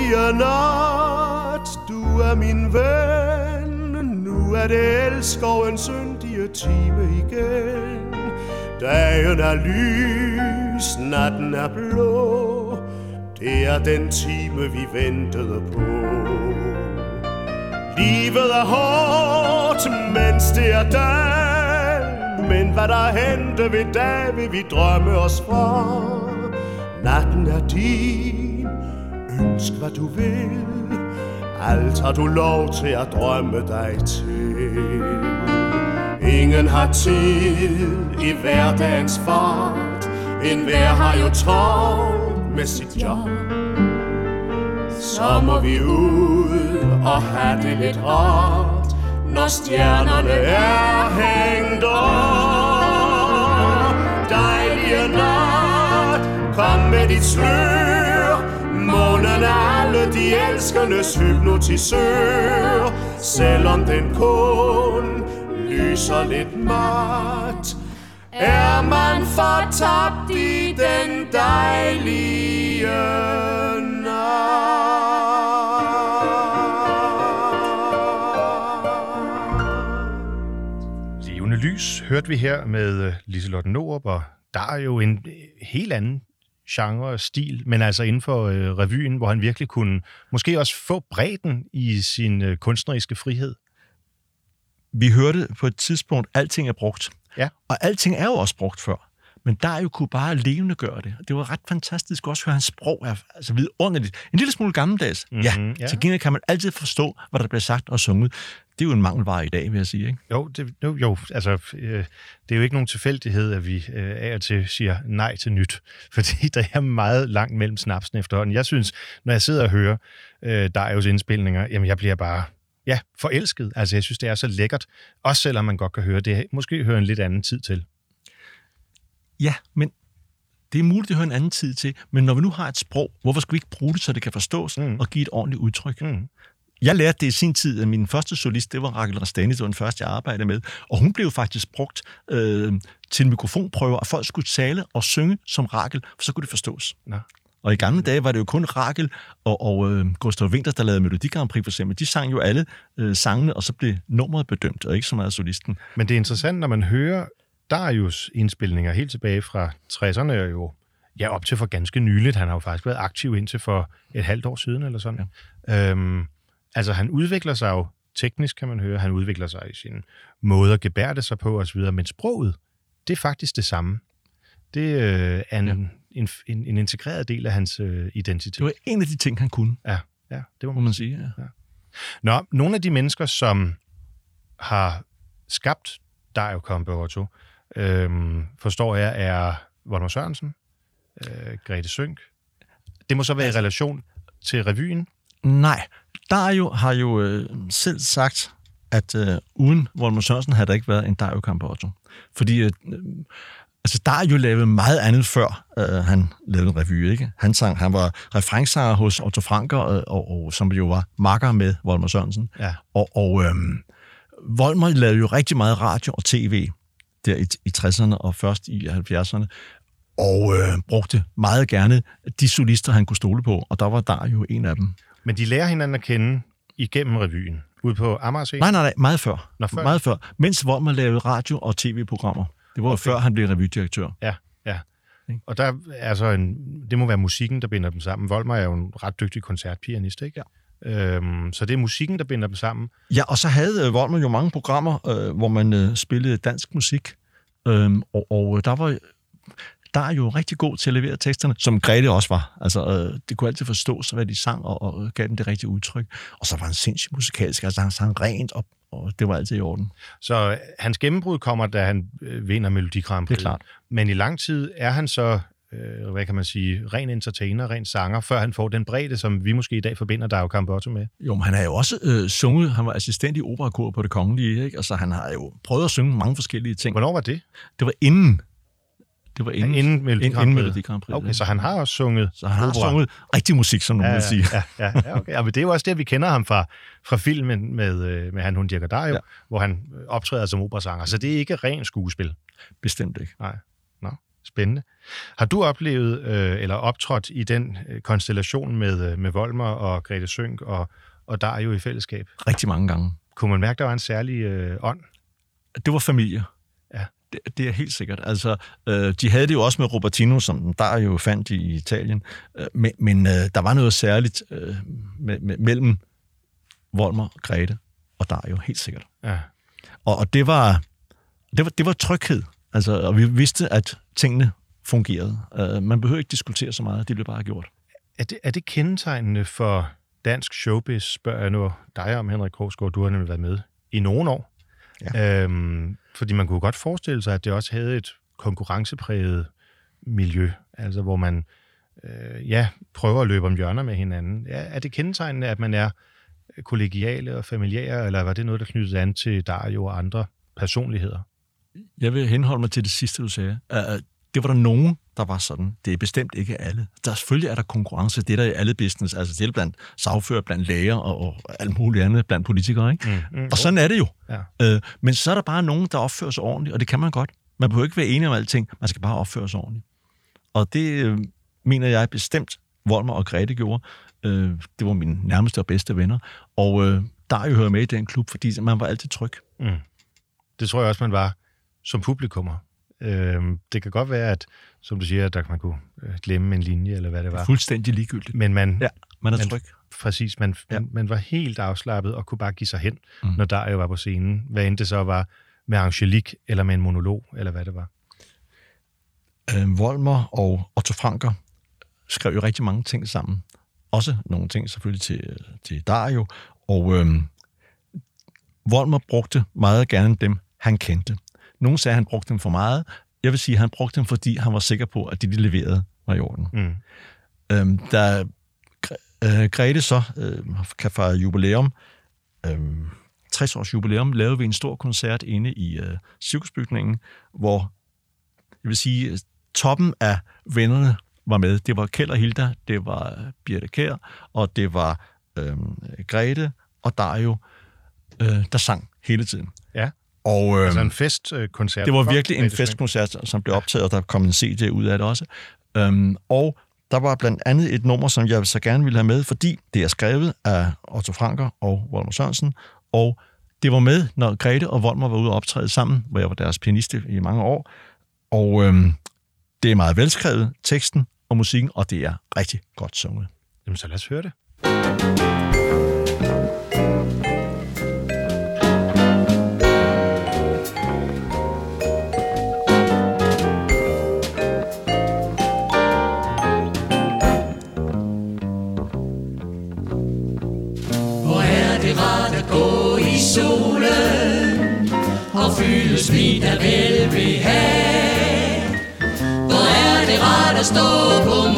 Siger nat, du er min ven. Nu er det elskovens syndige time igen. Dagen er lys, natten er blå. Det er den time, vi ventede på. Livet er hårdt, mens det er dag. Men hvad der hente ved dag, vil vi drømme os fra. Natten er din, ønsk hvad du vil. Alt har du lov til at drømme dig til. Ingen har tid i hverdagens fart. En hver har jo travlt med sit job. Så må vi ud og have det lidt rart, når stjernerne er hængt op. Dejlige nat, kom med dit slør. De elskendes hypnotisør, selvom den kun lyser lidt mat. Er man fortabt i den dejlige nat? Lys hørte vi her med øh, Liselotte Norup, og der er jo en øh, helt anden genre og stil, men altså inden for øh, revyen, hvor han virkelig kunne måske også få bredden i sin øh, kunstneriske frihed. Vi hørte på et tidspunkt, at alting er brugt. Ja. Og alting er jo også brugt før. Men der er jo kunne bare levende gøre det. Det var ret fantastisk også at høre, hans sprog er altså vidunderligt. En lille smule gammeldags. Mm-hmm, ja, ja. ja. Til gengæld kan man altid forstå, hvad der bliver sagt og sunget. Det er jo en mangelvare i dag, vil jeg sige. Ikke? Jo, det, jo, jo altså, øh, det er jo ikke nogen tilfældighed, at vi øh, af og til siger nej til nyt, fordi der er meget langt mellem snapsen efterhånden. Jeg synes, når jeg sidder og hører øh, Darius indspilninger, jamen jeg bliver bare ja, forelsket. Altså jeg synes, det er så lækkert, også selvom man godt kan høre det. Måske høre en lidt anden tid til. Ja, men det er muligt, at høre en anden tid til, men når vi nu har et sprog, hvorfor skal vi ikke bruge det, så det kan forstås mm. og give et ordentligt udtryk? Mm. Jeg lærte det i sin tid, at min første solist, det var Rakel Rastani, det var den første, jeg arbejdede med, og hun blev faktisk brugt øh, til mikrofonprøver, at folk skulle tale og synge som Rakel, for så kunne det forstås. Nå. Og i gamle dage var det jo kun Rakel og, og øh, Gustav Winters, der lavede Melodi Grand Prix for eksempel. De sang jo alle øh, sangene, og så blev nummeret bedømt, og ikke så meget solisten. Men det er interessant, når man hører Darius indspilninger helt tilbage fra 60'erne, og jo ja, op til for ganske nyligt. Han har jo faktisk været aktiv indtil for et halvt år siden, eller sådan. Ja. Øhm, altså, han udvikler sig jo teknisk, kan man høre. Han udvikler sig i sin måde at gebærde sig på osv., men sproget, det er faktisk det samme. Det øh, er en, ja. en, en, en integreret del af hans øh, identitet. Det var en af de ting, han kunne. Ja, ja det må må man sige. Ja. Ja. Nå, nogle af de mennesker, som har skabt Dario Combeotto, øhm, forstår jeg, er Volmer Sørensen, øh, Grete Sønk. Det må så være i relation til revyen? Nej, Dario har jo øh, selv sagt, at øh, uden Volmer Sørensen havde der ikke været en Dario Campeotto. Fordi øh, altså, Dario lavede meget andet før, øh, han lavede en revy, ikke? Han, sang, han var refrengsanger hos Otto Franker, og, og, og, som jo var makker med Volmer Sørensen. Ja. Og, og øh, Volmer lavede jo rigtig meget radio og tv der i, i 60'erne og først i 70'erne, og øh, brugte meget gerne de solister, han kunne stole på, og der var Dario en af dem. Men de lærer hinanden at kende igennem revyen, ude på Amager Scene? Nej, nej, nej, meget før. Nå, før? Meget før. Mens Volmer lavede radio- og tv-programmer. Det var okay. før, han blev revydirektør. Ja, ja. Og der er så en, det må være musikken, der binder dem sammen. Volmer er jo en ret dygtig koncertpianist, ikke? Ja. Øhm, så det er musikken, der binder dem sammen. Ja, og så havde øh, Volmer jo mange programmer, øh, hvor man øh, spillede dansk musik. Øhm, og, og der var der er jo rigtig god til at levere teksterne, som Grete også var. Altså, øh, det kunne altid forstås, hvad de sang, og, og gav dem det rigtige udtryk. Og så var han sindssygt musikalsk, altså han sang rent, og, og det var altid i orden. Så øh, hans gennembrud kommer, da han øh, vinder Melodi Grand Prix. Det er klart. Men i lang tid er han så, øh, hvad kan man sige, ren entertainer, ren sanger, før han får den bredde, som vi måske i dag forbinder Dario Campotto med. Jo, men han har jo også øh, sunget, han var assistent i operakor på det kongelige, ikke? Altså han har jo prøvet at synge mange forskellige ting. Hvornår var det? Det var inden Det var inden, Inden Melodi inden, Grand inden Prix. Melodi Grand Prix. Okay, så han har også sunget så han har opera. sunget rigtig musik, som nogen ja, vil sige. Ja, ja, ja, okay. ja, men det er jo også der, vi kender ham fra, fra filmen med, øh, med Han, Hun, Dirk ja. Ja. hvor han øh, optræder som operasanger. Så det er ikke ren skuespil. Bestemt ikke. Nej. Nå, spændende. Har du oplevet øh, eller optrådt i den øh, konstellation med, øh, med Volmer og Grete Sønk og, og Dario i fællesskab? Rigtig mange gange. Kunne man mærke, der var en særlig øh, ånd? Det var familie. Det, det er helt sikkert. Altså, øh, de havde det jo også med Robertino, som der jo fandt i Italien. Øh, men men øh, der var noget særligt øh, med, med, mellem Volmer, Grete og Dario, helt sikkert. Ja. Og, og det, var, det, var, det var tryghed. Altså, og vi vidste, at tingene fungerede. Uh, man behøver ikke diskutere så meget, det blev bare gjort. Er det, er det kendetegnende for dansk showbiz, spørger jeg nu dig om, Henrik Krogsgaard, du har nemlig været med i nogle år. Ja. Øhm, fordi man kunne godt forestille sig, at det også havde et konkurrencepræget miljø, altså hvor man øh, ja, prøver at løbe om hjørner med hinanden. Ja, er det kendetegnende, at man er kollegiale og familiære, eller var det noget, der knyttede an til Dario og andre personligheder? Jeg vil henholde mig til det sidste, du sagde. Det var der nogen, der var sådan. Det er bestemt ikke alle. Der selvfølgelig er der konkurrence. Det er der i alle business. Altså det er blandt sagfører, blandt læger og, og alt muligt andet, blandt politikere. Ikke? Mm, mm, og sådan er det jo. Ja. Uh, men så er der bare nogen, der opfører sig ordentligt, og det kan man godt. Man behøver ikke være enig om alting. Man skal bare opføre sig ordentligt. Og det øh, mener jeg bestemt, Volmer og Grete gjorde. Øh, det var mine nærmeste og bedste venner. Og øh, Dario hører med i den klub, fordi man var altid tryg. Mm. Det tror jeg også, man var som publikummer. Øhm, det kan godt være, at som du siger, at der man kunne øh, glemme en linje, eller hvad det var. Fuldstændig ligegyldigt. Men man, Ja, man er man, tryg. præcis, man, Ja. man, man var helt afslappet og kunne bare give sig hen, Mm. når Dario var på scenen. Hvad end det så var med Angelique, eller med en monolog, eller hvad det var. Øh, Volmer og Otto Franker skrev jo rigtig mange ting sammen. Også nogle ting selvfølgelig til, til Dario. Og øh, Volmer brugte meget gerne dem, han kendte. Nogle sagde, at han brugte dem for meget. Jeg vil sige, at han brugte dem, fordi han var sikker på, at det, de leverede, var i orden. Mm. Øhm, da øh, Grete så øh, kan fejre jubilæum, øh, 60 års jubilæum, lavede vi en stor koncert inde i øh, cirkusbygningen, hvor jeg vil sige, toppen af vennerne var med. Det var Kjeld og Hilda, det var øh, Birte Kær, og det var øh, Grete og Dario, øh, der sang hele tiden. Ja. Og, øh, Altså en festkoncert. det var virkelig en festkoncert, som blev optaget, og der kom en CD ud af det også. Øhm, og der var blandt andet et nummer, som jeg så gerne ville have med, fordi det er skrevet af Otto Franker og Volmer Sørensen, og det var med, når Grete og Volmer var ude og optræde sammen, hvor jeg var deres pianiste i mange år. Og øhm, det er meget velskrevet, teksten og musikken, og det er rigtig godt sunget. Jamen, så lad os høre det. Hvor solen Og fyldes smidt af velbehag. Hvor er det rart at stå på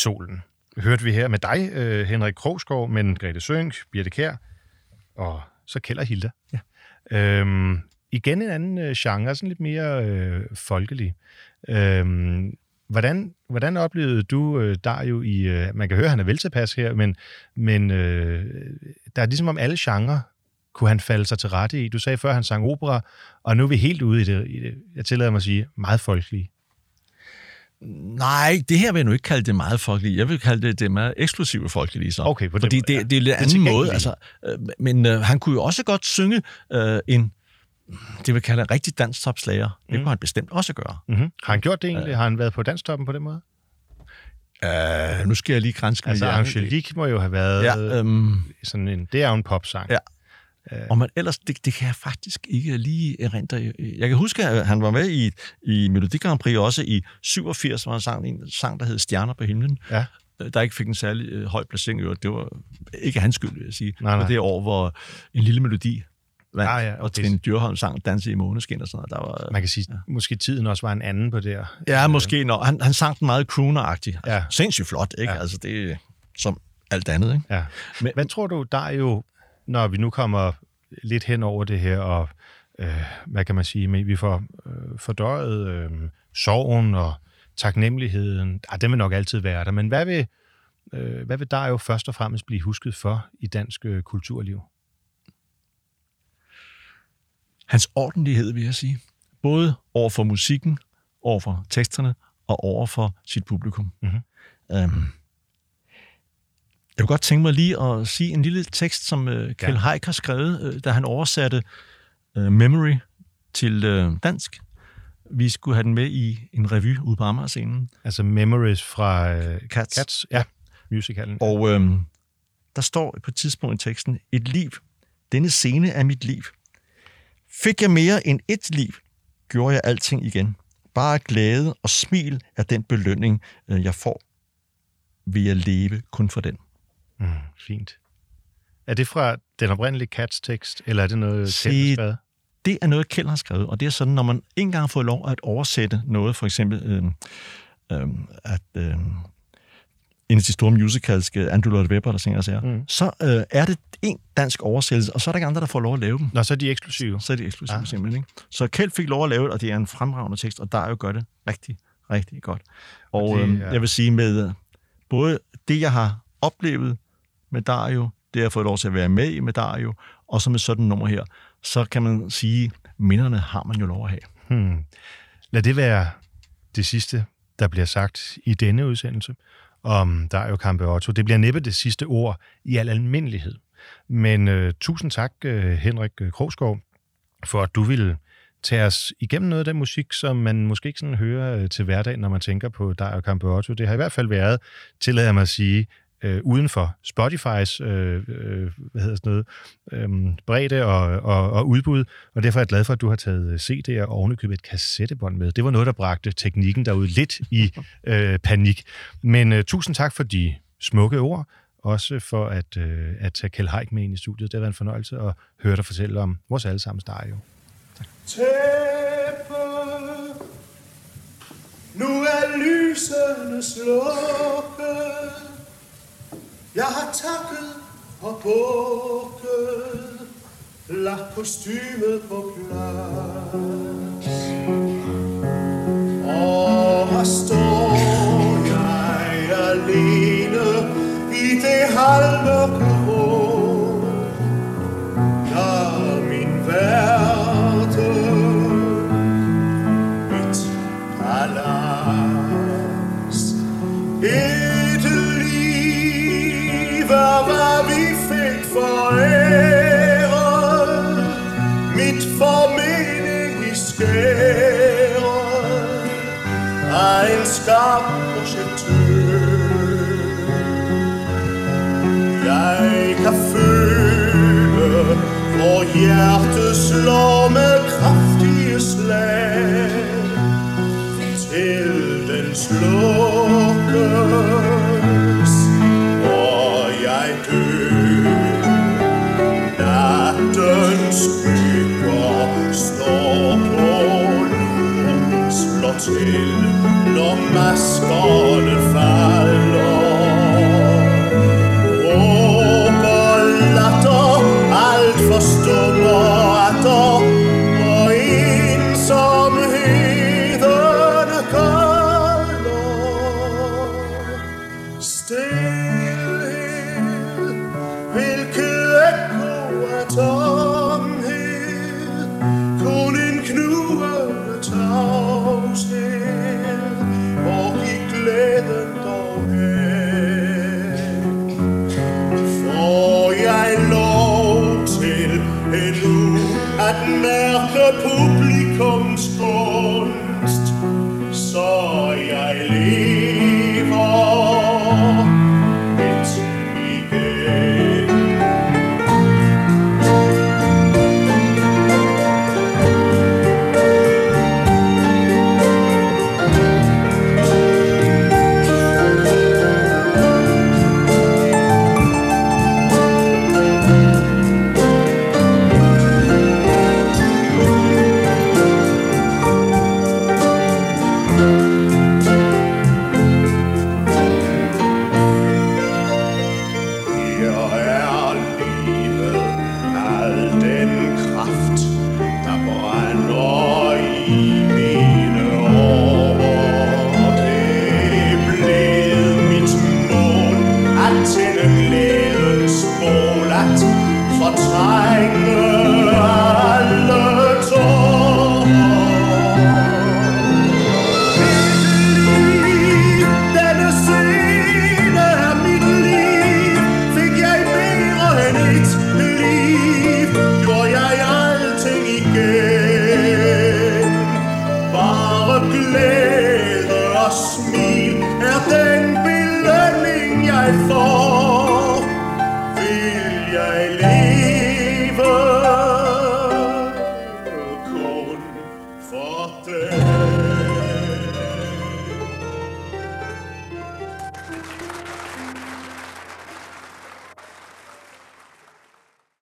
solen. Hørte vi her med dig, øh, Henrik Krogsgaard, men Grete Sønk, Birte Kær, og så og Hilda. Ja. Øhm, igen en anden øh, genre, sådan lidt mere øh, folkelig. Øhm, hvordan, hvordan oplevede du øh, der jo i... Øh, man kan høre, at han er veltilpas her, men, men øh, der er ligesom om alle genrer kunne han falde sig til rette i. Du sagde før, han sang opera, og nu er vi helt ude i det, i det jeg tillader mig at sige, meget folkelige. Nej, det her vil jeg nu ikke kalde det meget folkelige. Jeg vil kalde det det meget eksklusive folkelige. Så. Okay, på det- Fordi det, det, det er lidt det anden måde. Altså, øh, men øh, han kunne jo også godt synge øh, en, det vil kalde en rigtig danstopslager. Det kunne han bestemt også gøre. Mm-hmm. Har han gjort det egentlig? Har han været på danstoppen på den måde? Uh, nu skal jeg lige grænske Altså. Angelique må jo have været ja, øhm, sådan en... Det er jo en popsang. Ja. Og man ellers, det, det kan jeg faktisk ikke lige erindre. Jeg kan huske, at han var med i, i Melodi Grand Prix også i 87, hvor han sang en sang, der hed Stjerner på himlen, Ja. øh, der ikke fik en særlig øh, høj placering. øvrigt. Det var ikke hans skyld, vil jeg sige. Nej, nej. Men det år, hvor en lille melodi vandt, Ah, ja, og okay. Trine Dyrholm sang Danse i måneskin og sådan noget. Der var, Man kan sige, ja. måske tiden også var en anden på der. ja, måske. Når, han, han sang den meget crooner-agtig. Ja. Altså, sindssygt flot, ikke? Ja. Altså, det som alt andet, ikke? Ja. Men, hvad tror du, der er jo, når vi nu kommer lidt hen over det her, og øh, hvad kan man sige, men vi får øh, fordøjet øh, sorgen og taknemmeligheden. Ah, den vil nok altid være der, men hvad vil, øh, hvad vil der jo først og fremmest blive husket for i dansk øh, kulturliv? hans ordentlighed, vil jeg sige. Både over for musikken, over for teksterne og over for sit publikum. Mhm. Øhm, jeg vil godt tænke mig lige at sige en lille tekst, som øh, Kjell Ja. Haik har skrevet, øh, da han oversatte øh, Memory til øh, dansk. Vi skulle have den med i en revy ude på Amager-scenen. Altså Memories fra øh, Cats. Cats. Ja, musicalen. Og øh, der står på et tidspunkt i teksten, et liv. Denne scene er mit liv. Fik jeg mere end et liv, gjorde jeg alting igen. Bare glæde og smil er den belønning, øh, jeg får ved at leve kun for den. Mm, fint. Er det fra den oprindelige Cats-tekst, eller er det noget, Se- skrevet? Det er noget, Kjeld har skrevet, og det er sådan, når man ikke engang har fået lov at oversætte noget, for eksempel øh, øh, at øh, en af de store musicals, skal Andrew Lloyd Webber, der synger siger, mm. så øh, er det en dansk oversættelse, og så er der ikke andre, der får lov at lave dem. Nå, så er de eksklusive. Så er det eksklusivt Ah. simpelthen. Ikke? Så Kjeld fik lov at lave det, og det er en fremragende tekst, og der jo gør det rigtig, rigtig godt. Og, Og det er- øhm, jeg vil sige med øh, både det, jeg har oplevet med Dario, det jeg har fået lov til at være med i med Dario, og så med sådan et nummer her, så kan man sige, minderne har man jo lov at have. Hmm. Lad det være det sidste, der bliver sagt i denne udsendelse om Dario Campeotto. Det bliver næppe det sidste ord i al almindelighed. Men uh, tusind tak, uh, Henrik Krogsgaard, for at du ville tage os igennem noget af den musik, som man måske ikke sådan hører øh, til hverdag, når man tænker på Dario Campeotto. Det har i hvert fald været, tillader jeg mig at sige, øh, uden for Spotifys øh, øh, hvad hedder sådan noget, øh, bredde og, og, og udbud, og derfor er jeg glad for, at du har taget CD'er og ovenikøbet et kassettebånd med. Det var noget, der bragte teknikken derude lidt i øh, panik. Men øh, tusind tak for de smukke ord, også for at, øh, at tage Kjell Haik med ind i studiet. Det har været en fornøjelse at høre dig fortælle om vores allesammens Dario. Tæppe Nu er lysene slukket jeg har takket og bukket Lagt kostymet på plads. Og her står jeg alene I det halve hvor hjertet slår med kraftige slag. Til den slukkes, hvor jeg dør. Nattens skygger står på lur, slår til, når masker